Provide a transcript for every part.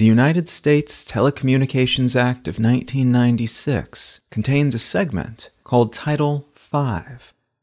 The United States Telecommunications Act of 1996 contains a segment called Title V,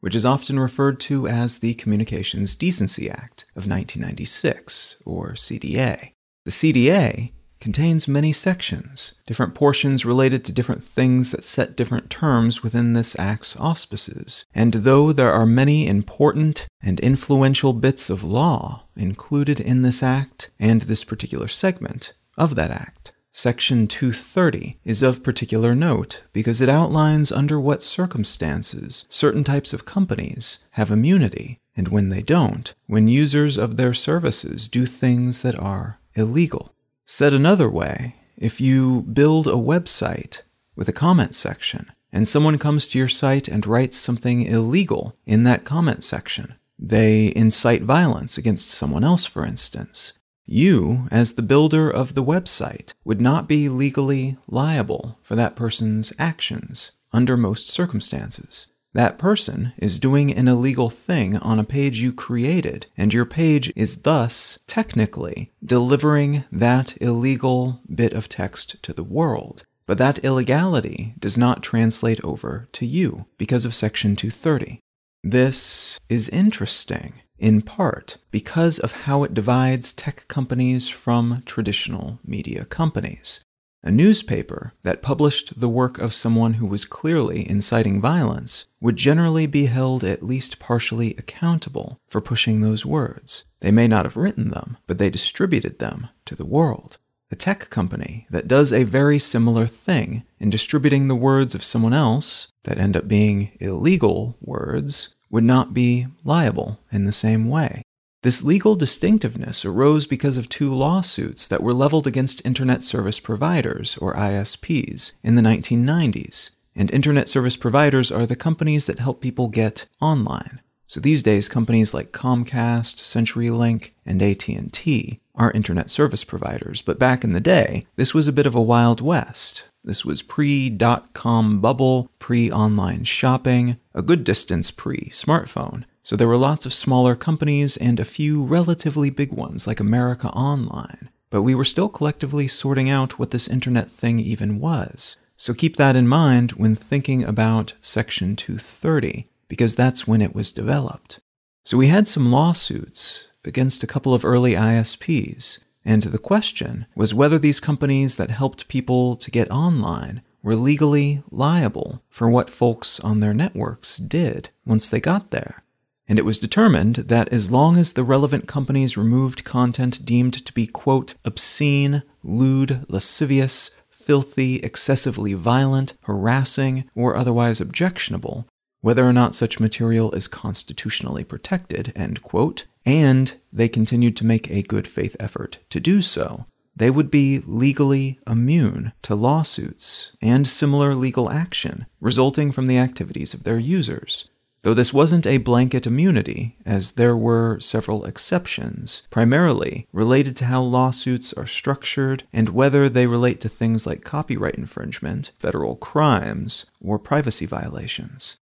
which is often referred to as the Communications Decency Act of 1996, or CDA. The CDA contains many sections, different portions related to different things that set different terms within this act's auspices. And though there are many important and influential bits of law included in this act and this particular segment, of that Act. Section 230 is of particular note because it outlines under what circumstances certain types of companies have immunity and when they don't, when users of their services do things that are illegal. Said another way, if you build a website with a comment section and someone comes to your site and writes something illegal in that comment section, they incite violence against someone else, for instance, you, as the builder of the website, would not be legally liable for that person's actions under most circumstances. That person is doing an illegal thing on a page you created, and your page is thus, technically, delivering that illegal bit of text to the world. But that illegality does not translate over to you because of Section 230. This is interesting in part because of how it divides tech companies from traditional media companies. A newspaper that published the work of someone who was clearly inciting violence would generally be held at least partially accountable for pushing those words. They may not have written them, but they distributed them to the world. A tech company that does a very similar thing in distributing the words of someone else that end up being illegal words would not be liable in the same way. This legal distinctiveness arose because of two lawsuits that were leveled against Internet Service Providers, or ISPs, in the 1990s. And Internet Service Providers are the companies that help people get online. So these days, companies like Comcast, CenturyLink, and AT&T are internet service providers, but back in the day, this was a bit of a wild west. This was pre dot com bubble, pre online shopping, a good distance pre smartphone. So there were lots of smaller companies and a few relatively big ones like America Online. But we were still collectively sorting out what this internet thing even was. So keep that in mind when thinking about Section 230, because that's when it was developed. So we had some lawsuits against a couple of early ISPs, and the question was whether these companies that helped people to get online were legally liable for what folks on their networks did once they got there. And it was determined that as long as the relevant companies removed content deemed to be, quote, obscene, lewd, lascivious, filthy, excessively violent, harassing, or otherwise objectionable, whether or not such material is constitutionally protected, end quote, and they continued to make a good faith effort to do so, they would be legally immune to lawsuits and similar legal action resulting from the activities of their users. Though this wasn't a blanket immunity, as there were several exceptions, primarily related to how lawsuits are structured and whether they relate to things like copyright infringement, federal crimes, or privacy violations.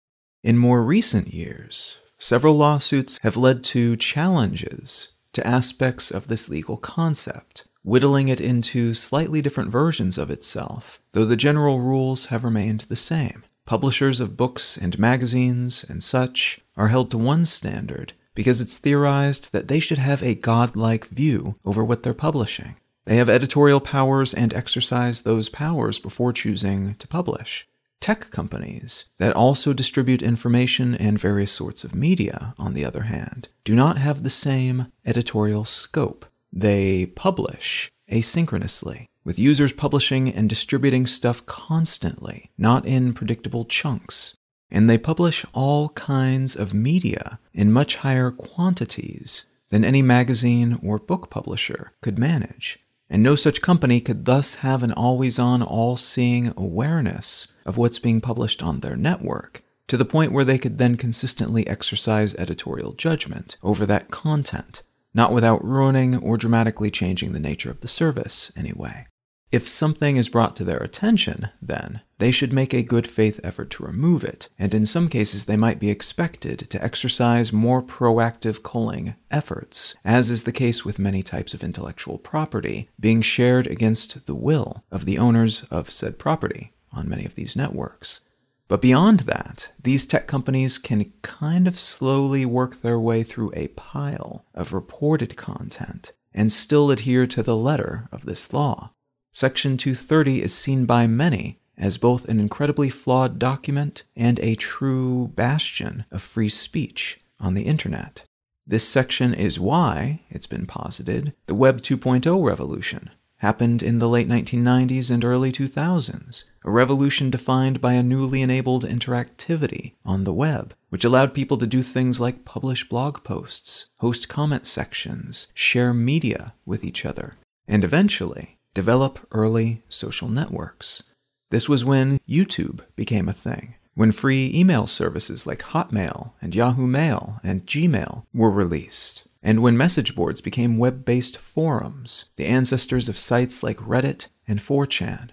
In more recent years, several lawsuits have led to challenges to aspects of this legal concept, whittling it into slightly different versions of itself, though the general rules have remained the same. Publishers of books and magazines and such are held to one standard because it's theorized that they should have a godlike view over what they're publishing. They have editorial powers and exercise those powers before choosing to publish. Tech companies that also distribute information and various sorts of media, on the other hand, do not have the same editorial scope. They publish asynchronously, with users publishing and distributing stuff constantly, not in predictable chunks. And they publish all kinds of media in much higher quantities than any magazine or book publisher could manage and no such company could thus have an always on, all seeing awareness of what's being published on their network, to the point where they could then consistently exercise editorial judgment over that content. not without ruining or dramatically changing the nature of the service, anyway. If something is brought to their attention, then, they should make a good faith effort to remove it, and in some cases they might be expected to exercise more proactive culling efforts, as is the case with many types of intellectual property being shared against the will of the owners of said property on many of these networks. But beyond that, these tech companies can kind of slowly work their way through a pile of reported content and still adhere to the letter of this law. Section 230 is seen by many as both an incredibly flawed document and a true bastion of free speech on the internet. This section is why, it's been posited, the Web 2.0 revolution happened in the late 1990s and early 2000s, a revolution defined by a newly enabled interactivity on the web, which allowed people to do things like publish blog posts, host comment sections, share media with each other, and eventually develop early social networks. This was when YouTube became a thing, when free email services like Hotmail and Yahoo Mail and Gmail were released, and when message boards became web based forums, the ancestors of sites like Reddit and 4chan.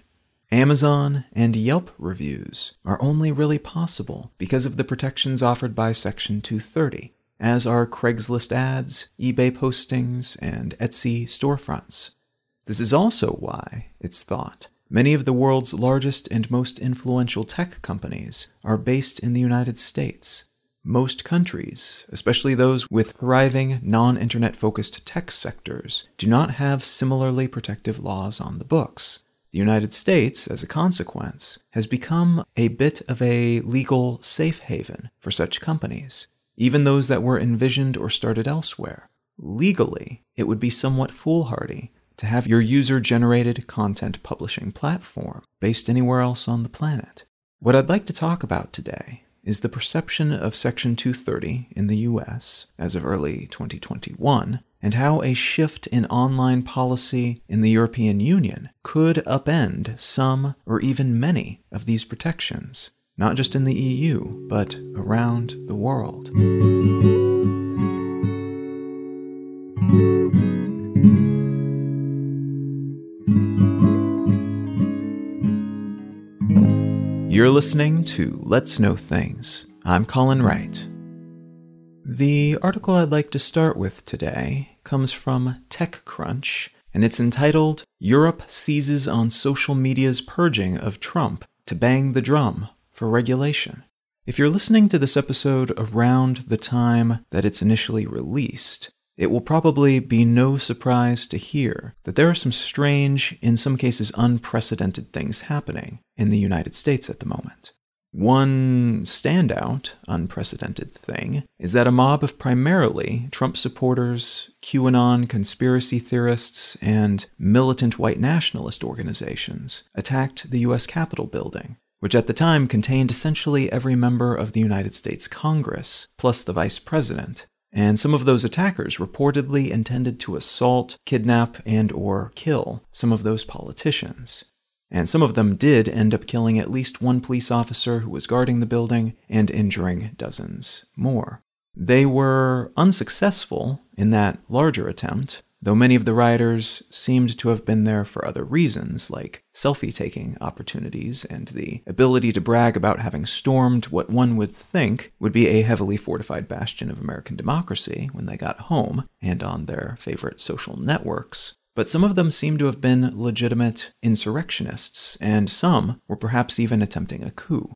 Amazon and Yelp reviews are only really possible because of the protections offered by Section 230, as are Craigslist ads, eBay postings, and Etsy storefronts. This is also why, it's thought, many of the world's largest and most influential tech companies are based in the United States. Most countries, especially those with thriving non internet focused tech sectors, do not have similarly protective laws on the books. The United States, as a consequence, has become a bit of a legal safe haven for such companies, even those that were envisioned or started elsewhere. Legally, it would be somewhat foolhardy to have your user generated content publishing platform based anywhere else on the planet. What I'd like to talk about today is the perception of Section 230 in the US as of early 2021 and how a shift in online policy in the European Union could upend some or even many of these protections, not just in the EU, but around the world. You're listening to Let's Know Things. I'm Colin Wright. The article I'd like to start with today comes from TechCrunch, and it's entitled Europe Seizes on Social Media's Purging of Trump to Bang the Drum for Regulation. If you're listening to this episode around the time that it's initially released, it will probably be no surprise to hear that there are some strange, in some cases unprecedented things happening in the United States at the moment. One standout, unprecedented thing is that a mob of primarily Trump supporters, QAnon conspiracy theorists, and militant white nationalist organizations attacked the U.S. Capitol building, which at the time contained essentially every member of the United States Congress, plus the vice president, and some of those attackers reportedly intended to assault, kidnap, and or kill some of those politicians. And some of them did end up killing at least one police officer who was guarding the building and injuring dozens more. They were unsuccessful in that larger attempt, though many of the rioters seemed to have been there for other reasons, like selfie taking opportunities and the ability to brag about having stormed what one would think would be a heavily fortified bastion of American democracy when they got home and on their favorite social networks. But some of them seem to have been legitimate insurrectionists, and some were perhaps even attempting a coup.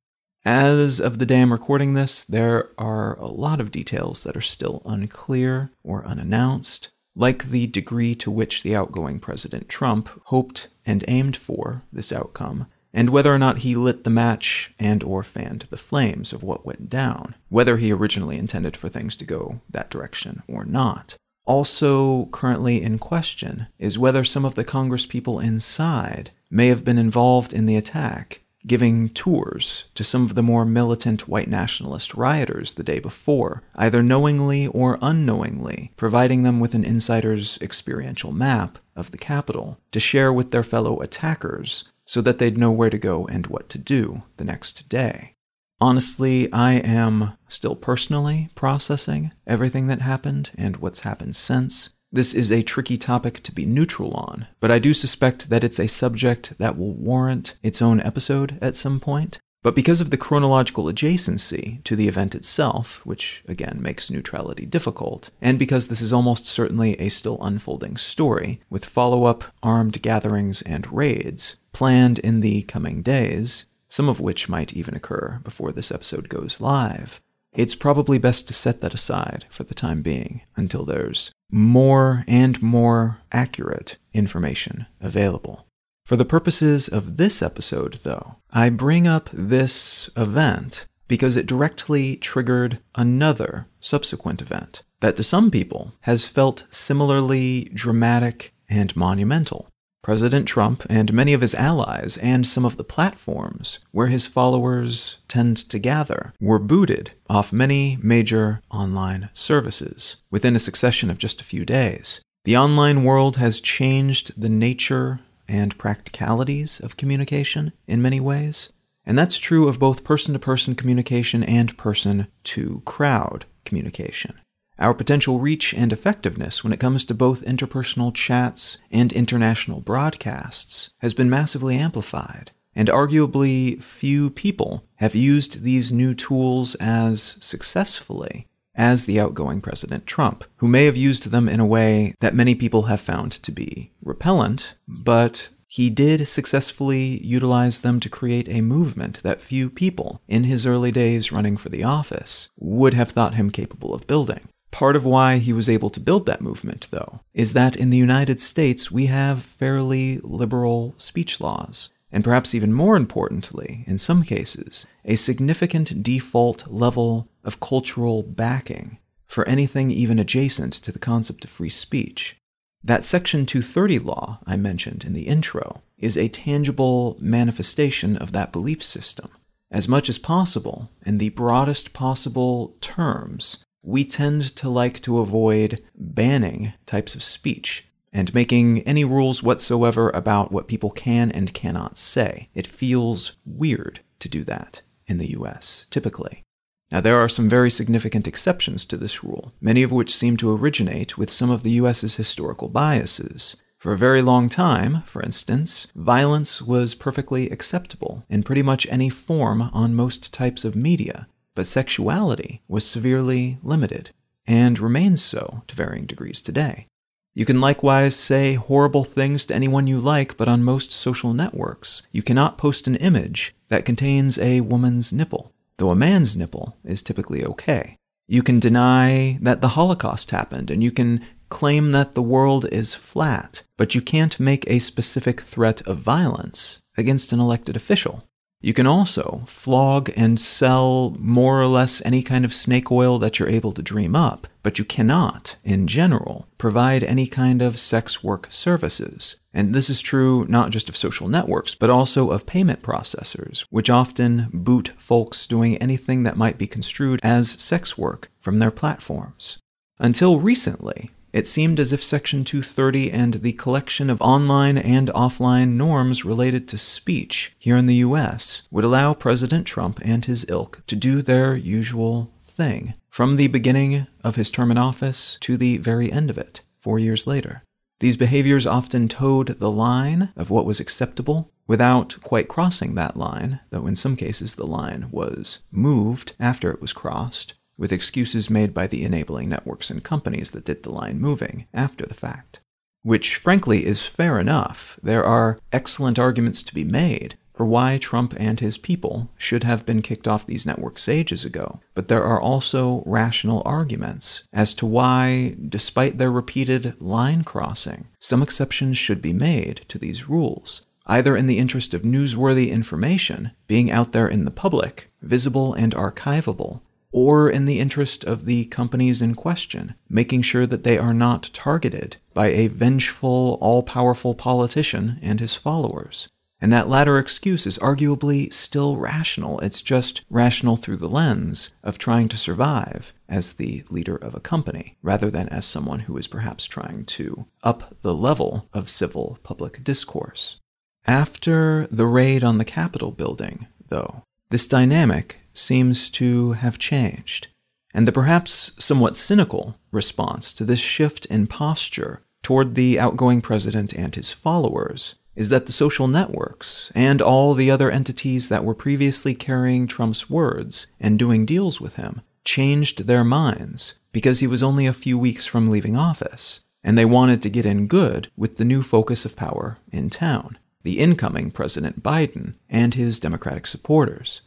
As of the day I'm recording this, there are a lot of details that are still unclear or unannounced, like the degree to which the outgoing President Trump hoped and aimed for this outcome, and whether or not he lit the match and or fanned the flames of what went down, whether he originally intended for things to go that direction or not. Also currently in question is whether some of the congresspeople inside may have been involved in the attack giving tours to some of the more militant white nationalist rioters the day before, either knowingly or unknowingly, providing them with an insider's experiential map of the Capitol to share with their fellow attackers so that they'd know where to go and what to do the next day. Honestly, I am still personally processing everything that happened and what's happened since, This is a tricky topic to be neutral on, but I do suspect that it's a subject that will warrant its own episode at some point. But because of the chronological adjacency to the event itself, which again makes neutrality difficult, and because this is almost certainly a still unfolding story, with follow up armed gatherings and raids planned in the coming days, some of which might even occur before this episode goes live, it's probably best to set that aside for the time being until there's more and more accurate information available. For the purposes of this episode, though, I bring up this event because it directly triggered another subsequent event that to some people has felt similarly dramatic and monumental. President Trump and many of his allies and some of the platforms where his followers tend to gather were booted off many major online services within a succession of just a few days. The online world has changed the nature and practicalities of communication in many ways. And that's true of both person to person communication and person to crowd communication. Our potential reach and effectiveness when it comes to both interpersonal chats and international broadcasts has been massively amplified, and arguably few people have used these new tools as successfully as the outgoing President Trump, who may have used them in a way that many people have found to be repellent, but he did successfully utilize them to create a movement that few people in his early days running for the office would have thought him capable of building. Part of why he was able to build that movement, though, is that in the United States we have fairly liberal speech laws and perhaps even more importantly, in some cases, a significant default level of cultural backing for anything even adjacent to the concept of free speech. That Section 230 law I mentioned in the intro is a tangible manifestation of that belief system. As much as possible, in the broadest possible terms, we tend to like to avoid banning types of speech and making any rules whatsoever about what people can and cannot say. It feels weird to do that in the US, typically. Now, there are some very significant exceptions to this rule, many of which seem to originate with some of the US's historical biases. For a very long time, for instance, violence was perfectly acceptable in pretty much any form on most types of media, but sexuality was severely limited, and remains so to varying degrees today. You can likewise say horrible things to anyone you like, but on most social networks, you cannot post an image that contains a woman's nipple, though a man's nipple is typically okay. You can deny that the Holocaust happened, and you can claim that the world is flat, but you can't make a specific threat of violence against an elected official. You can also flog and sell more or less any kind of snake oil that you're able to dream up, but you cannot, in general, provide any kind of sex work services. And this is true not just of social networks, but also of payment processors, which often boot folks doing anything that might be construed as sex work from their platforms. Until recently, it seemed as if Section 230 and the collection of online and offline norms related to speech here in the US would allow President Trump and his ilk to do their usual thing from the beginning of his term in office to the very end of it, four years later. These behaviors often toed the line of what was acceptable without quite crossing that line, though in some cases the line was moved after it was crossed, with excuses made by the enabling networks and companies that did the line moving after the fact. Which, frankly, is fair enough. There are excellent arguments to be made for why Trump and his people should have been kicked off these networks ages ago. But there are also rational arguments as to why, despite their repeated line crossing, some exceptions should be made to these rules, either in the interest of newsworthy information being out there in the public, visible and archivable, or in the interest of the companies in question, making sure that they are not targeted by a vengeful, all powerful politician and his followers. And that latter excuse is arguably still rational. It's just rational through the lens of trying to survive as the leader of a company, rather than as someone who is perhaps trying to up the level of civil public discourse. After the raid on the Capitol building, though, this dynamic seems to have changed. And the perhaps somewhat cynical response to this shift in posture toward the outgoing president and his followers is that the social networks and all the other entities that were previously carrying Trump's words and doing deals with him changed their minds because he was only a few weeks from leaving office, and they wanted to get in good with the new focus of power in town the incoming President Biden and his Democratic supporters.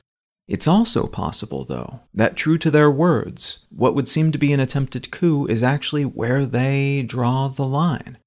It's also possible, though, that true to their words, what would seem to be an attempted coup is actually where they draw the line.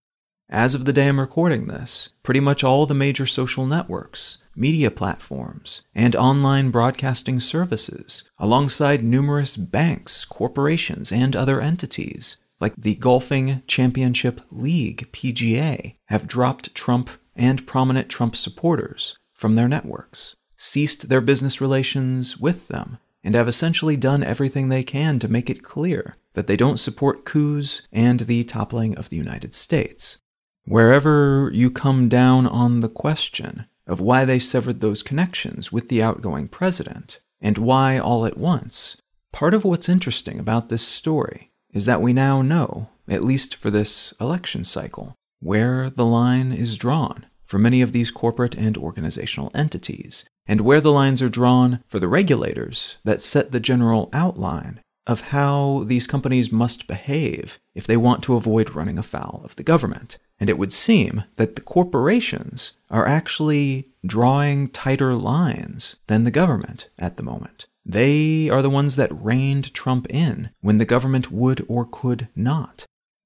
As of the day I'm recording this, pretty much all the major social networks, media platforms, and online broadcasting services, alongside numerous banks, corporations, and other entities, like the Golfing Championship League, PGA, have dropped Trump and prominent Trump supporters from their networks, ceased their business relations with them, and have essentially done everything they can to make it clear that they don't support coups and the toppling of the United States. Wherever you come down on the question of why they severed those connections with the outgoing president, and why all at once, part of what's interesting about this story is that we now know, at least for this election cycle, where the line is drawn for many of these corporate and organizational entities, and where the lines are drawn for the regulators that set the general outline of how these companies must behave if they want to avoid running afoul of the government. And it would seem that the corporations are actually drawing tighter lines than the government at the moment. They are the ones that reined Trump in when the government would or could not.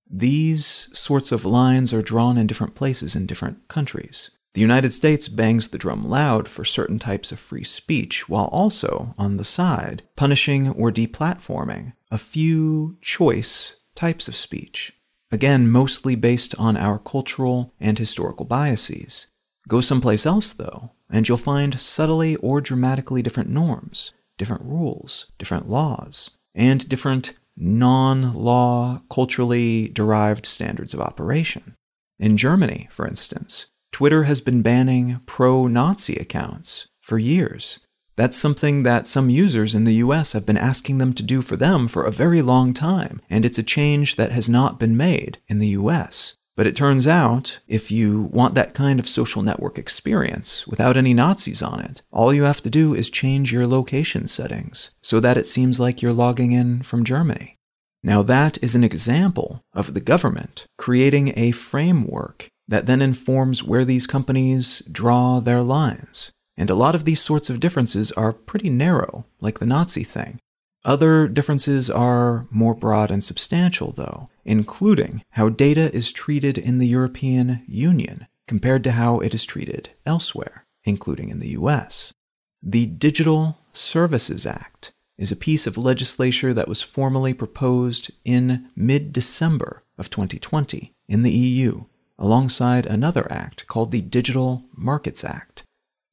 These sorts of lines are drawn in different places in different countries. The United States bangs the drum loud for certain types of free speech, while also, on the side, punishing or deplatforming a few choice types of speech. Again, mostly based on our cultural and historical biases. Go someplace else, though, and you'll find subtly or dramatically different norms, different rules, different laws, and different non law, culturally derived standards of operation. In Germany, for instance, Twitter has been banning pro Nazi accounts for years. That's something that some users in the US have been asking them to do for them for a very long time, and it's a change that has not been made in the US. But it turns out, if you want that kind of social network experience without any Nazis on it, all you have to do is change your location settings so that it seems like you're logging in from Germany. Now, that is an example of the government creating a framework that then informs where these companies draw their lines. And a lot of these sorts of differences are pretty narrow, like the Nazi thing. Other differences are more broad and substantial, though, including how data is treated in the European Union compared to how it is treated elsewhere, including in the US. The Digital Services Act is a piece of legislation that was formally proposed in mid December of 2020 in the EU alongside another act called the Digital Markets Act.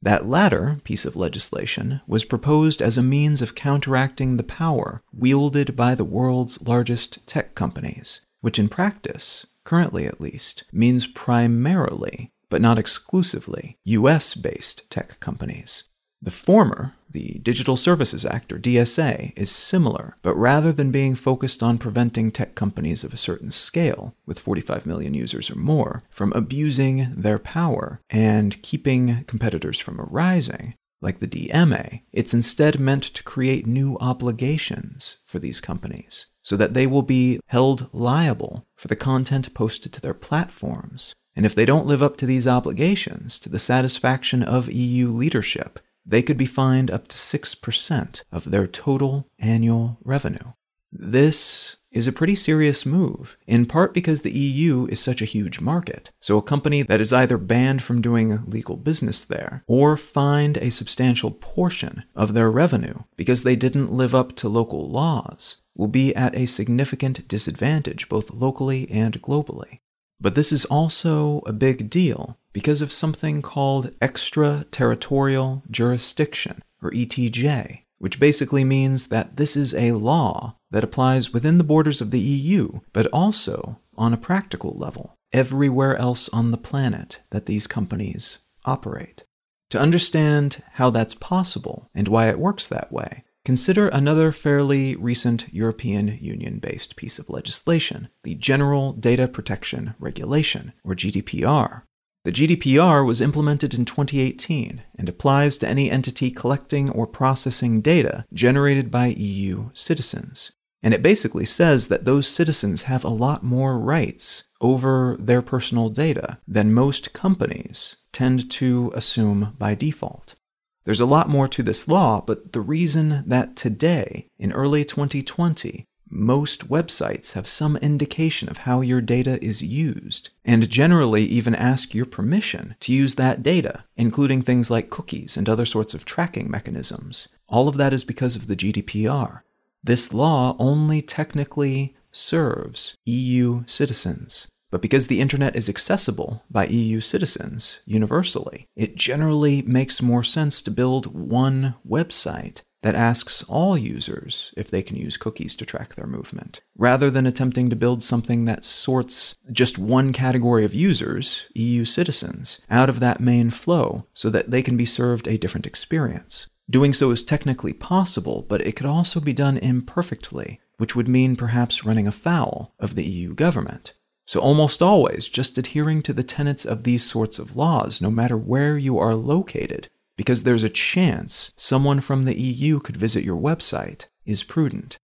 That latter piece of legislation was proposed as a means of counteracting the power wielded by the world's largest tech companies, which in practice, currently at least, means primarily, but not exclusively, US based tech companies. The former, the Digital Services Act, or DSA, is similar, but rather than being focused on preventing tech companies of a certain scale, with 45 million users or more, from abusing their power and keeping competitors from arising, like the DMA, it's instead meant to create new obligations for these companies so that they will be held liable for the content posted to their platforms. And if they don't live up to these obligations to the satisfaction of EU leadership, they could be fined up to 6% of their total annual revenue. This is a pretty serious move, in part because the EU is such a huge market. So a company that is either banned from doing legal business there or fined a substantial portion of their revenue because they didn't live up to local laws will be at a significant disadvantage both locally and globally. But this is also a big deal because of something called extraterritorial jurisdiction, or ETJ, which basically means that this is a law that applies within the borders of the EU, but also, on a practical level, everywhere else on the planet that these companies operate. To understand how that's possible and why it works that way, consider another fairly recent European Union based piece of legislation, the General Data Protection Regulation, or GDPR. The GDPR was implemented in 2018 and applies to any entity collecting or processing data generated by EU citizens. And it basically says that those citizens have a lot more rights over their personal data than most companies tend to assume by default. There's a lot more to this law, but the reason that today, in early 2020, most websites have some indication of how your data is used, and generally even ask your permission to use that data, including things like cookies and other sorts of tracking mechanisms. All of that is because of the GDPR. This law only technically serves EU citizens. But because the internet is accessible by EU citizens universally, it generally makes more sense to build one website that asks all users if they can use cookies to track their movement, rather than attempting to build something that sorts just one category of users, EU citizens, out of that main flow so that they can be served a different experience. Doing so is technically possible, but it could also be done imperfectly, which would mean perhaps running afoul of the EU government. So, almost always, just adhering to the tenets of these sorts of laws, no matter where you are located, because there's a chance someone from the EU could visit your website, is prudent.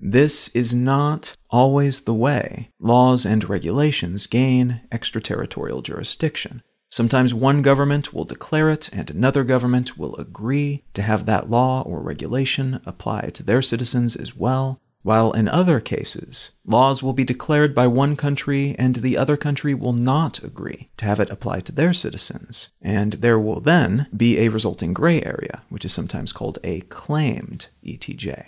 This is not always the way laws and regulations gain extraterritorial jurisdiction. Sometimes one government will declare it and another government will agree to have that law or regulation apply to their citizens as well while in other cases, laws will be declared by one country and the other country will not agree to have it apply to their citizens, and there will then be a resulting gray area, which is sometimes called a claimed ETJ.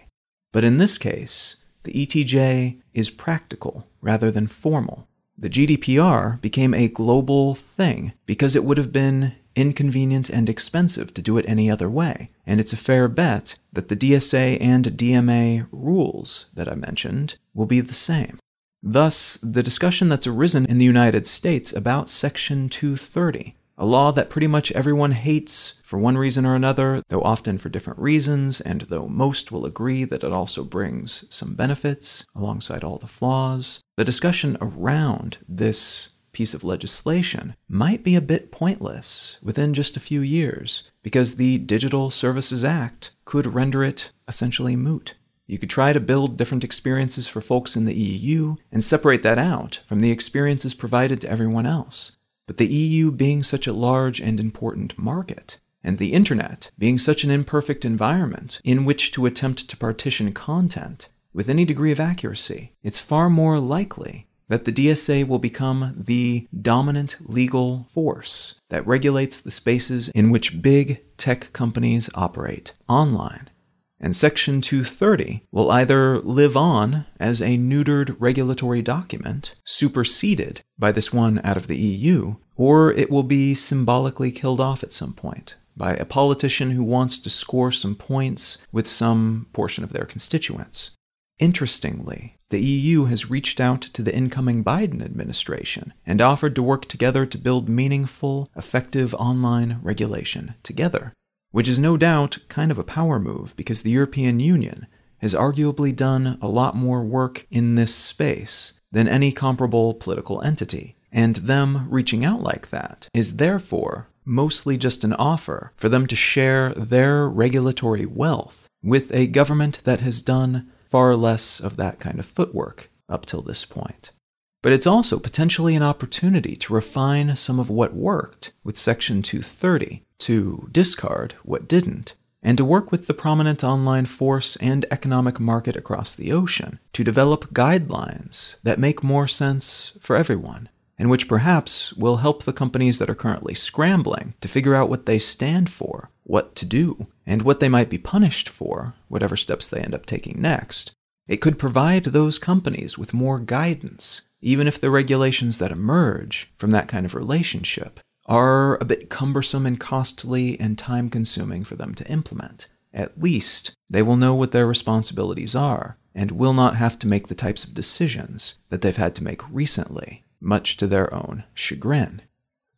But in this case, the ETJ is practical rather than formal. The GDPR became a global thing because it would have been inconvenient and expensive to do it any other way, and it's a fair bet that the DSA and DMA rules that I mentioned will be the same. Thus, the discussion that's arisen in the United States about Section 230, a law that pretty much everyone hates for one reason or another, though often for different reasons, and though most will agree that it also brings some benefits alongside all the flaws, the discussion around this piece of legislation might be a bit pointless within just a few years, because the Digital Services Act could render it essentially moot. You could try to build different experiences for folks in the EU and separate that out from the experiences provided to everyone else. But the EU being such a large and important market, and the internet being such an imperfect environment in which to attempt to partition content with any degree of accuracy, it's far more likely that the DSA will become the dominant legal force that regulates the spaces in which big tech companies operate online. And Section 230 will either live on as a neutered regulatory document, superseded by this one out of the EU, or it will be symbolically killed off at some point by a politician who wants to score some points with some portion of their constituents. Interestingly, the EU has reached out to the incoming Biden administration and offered to work together to build meaningful, effective online regulation together, which is no doubt kind of a power move because the European Union has arguably done a lot more work in this space than any comparable political entity, and them reaching out like that is therefore mostly just an offer for them to share their regulatory wealth with a government that has done far less of that kind of footwork up till this point. But it's also potentially an opportunity to refine some of what worked with Section 230, to discard what didn't, and to work with the prominent online force and economic market across the ocean to develop guidelines that make more sense for everyone, and which perhaps will help the companies that are currently scrambling to figure out what they stand for, what to do, and what they might be punished for, whatever steps they end up taking next. It could provide those companies with more guidance, even if the regulations that emerge from that kind of relationship are a bit cumbersome and costly and time consuming for them to implement. At least they will know what their responsibilities are and will not have to make the types of decisions that they've had to make recently, much to their own chagrin.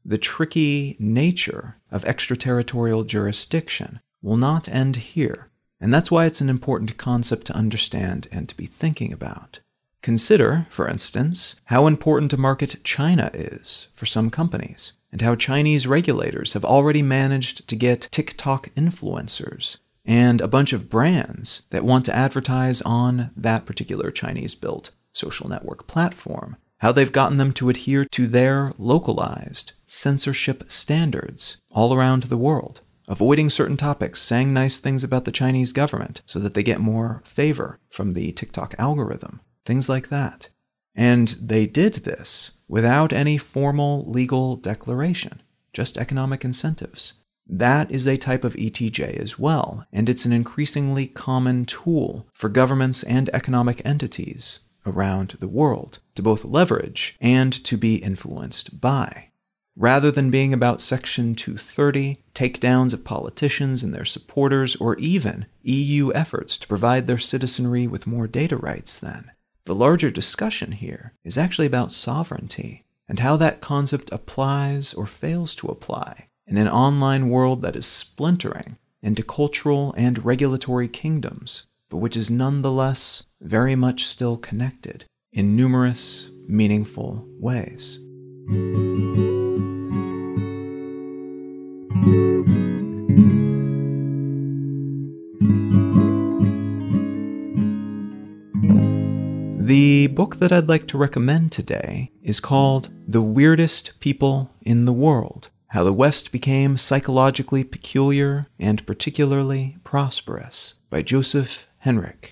The tricky nature of extraterritorial jurisdiction will not end here, And that's why it's an important concept to understand and to be thinking about. Consider, for instance, how important a market China is for some companies, and how Chinese regulators have already managed to get TikTok influencers and a bunch of brands that want to advertise on that particular Chinese built social network platform, how they've gotten them to adhere to their localized censorship standards all around the world, avoiding certain topics, saying nice things about the Chinese government so that they get more favor from the TikTok algorithm, things like that. And they did this without any formal legal declaration, just economic incentives. That is a type of ETJ as well, and it's an increasingly common tool for governments and economic entities around the world to both leverage and to be influenced by. Rather than being about Section 230, takedowns of politicians and their supporters, or even EU efforts to provide their citizenry with more data rights, then, the larger discussion here is actually about sovereignty and how that concept applies or fails to apply in an online world that is splintering into cultural and regulatory kingdoms, but which is nonetheless very much still connected in numerous meaningful ways. The book that I'd like to recommend today is called The Weirdest People in the World how the West Became Psychologically Peculiar and Particularly Prosperous by Joseph Henrich.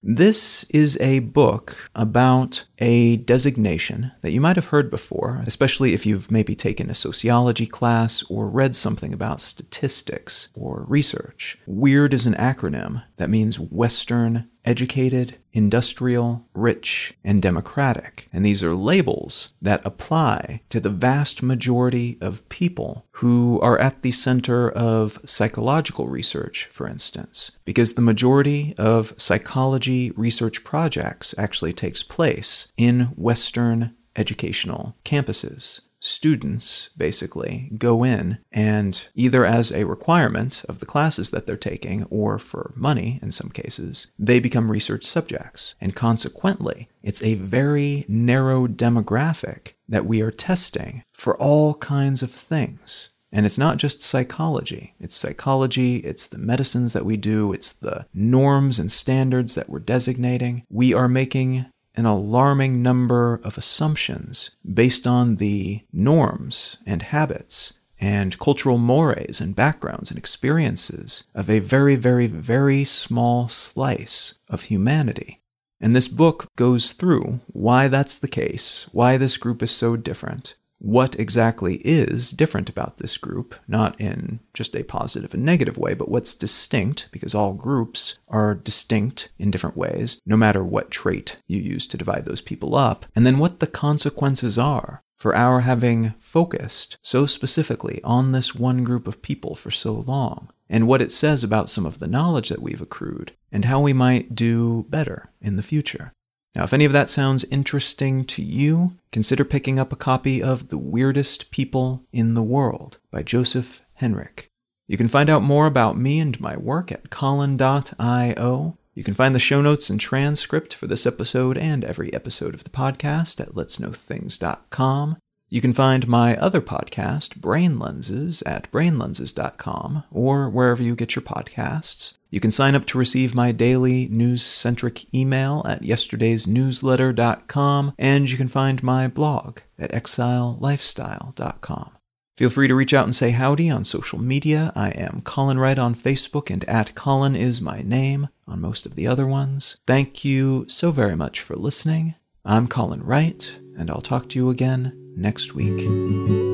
This is a book about a designation that you might have heard before, especially if you've maybe taken a sociology class or read something about statistics or research. WEIRD is an acronym that means Western, educated, industrial, rich, and democratic. And these are labels that apply to the vast majority of people who are at the center of psychological research, for instance, because the majority of psychology research projects actually takes place in Western educational campuses students basically go in and either as a requirement of the classes that they're taking or for money in some cases, they become research subjects. And consequently, it's a very narrow demographic that we are testing for all kinds of things. And it's not just psychology. It's psychology, it's the medicines that we do, it's the norms and standards that we're designating. We are making an alarming number of assumptions based on the norms and habits and cultural mores and backgrounds and experiences of a very, very, very small slice of humanity. And this book goes through why that's the case, why this group is so different, what exactly is different about this group, not in just a positive and negative way, but what's distinct, because all groups are distinct in different ways, no matter what trait you use to divide those people up, and then what the consequences are for our having focused so specifically on this one group of people for so long, and what it says about some of the knowledge that we've accrued, and how we might do better in the future. Now, if any of that sounds interesting to you, consider picking up a copy of The Weirdest People in the World by Joseph Henrich. You can find out more about me and my work at colin.io. You can find the show notes and transcript for this episode and every episode of the podcast at letsknowthings.com. You can find my other podcast, Brain Lenses, at brainlenses.com or wherever you get your podcasts. You can sign up to receive my daily news centric email at yesterdaysnewsletter.com, and you can find my blog at exilelifestyle.com. Feel free to reach out and say howdy on social media. I am Colin Wright on Facebook, and at Colin is my name on most of the other ones. Thank you so very much for listening. I'm Colin Wright, and I'll talk to you again next week.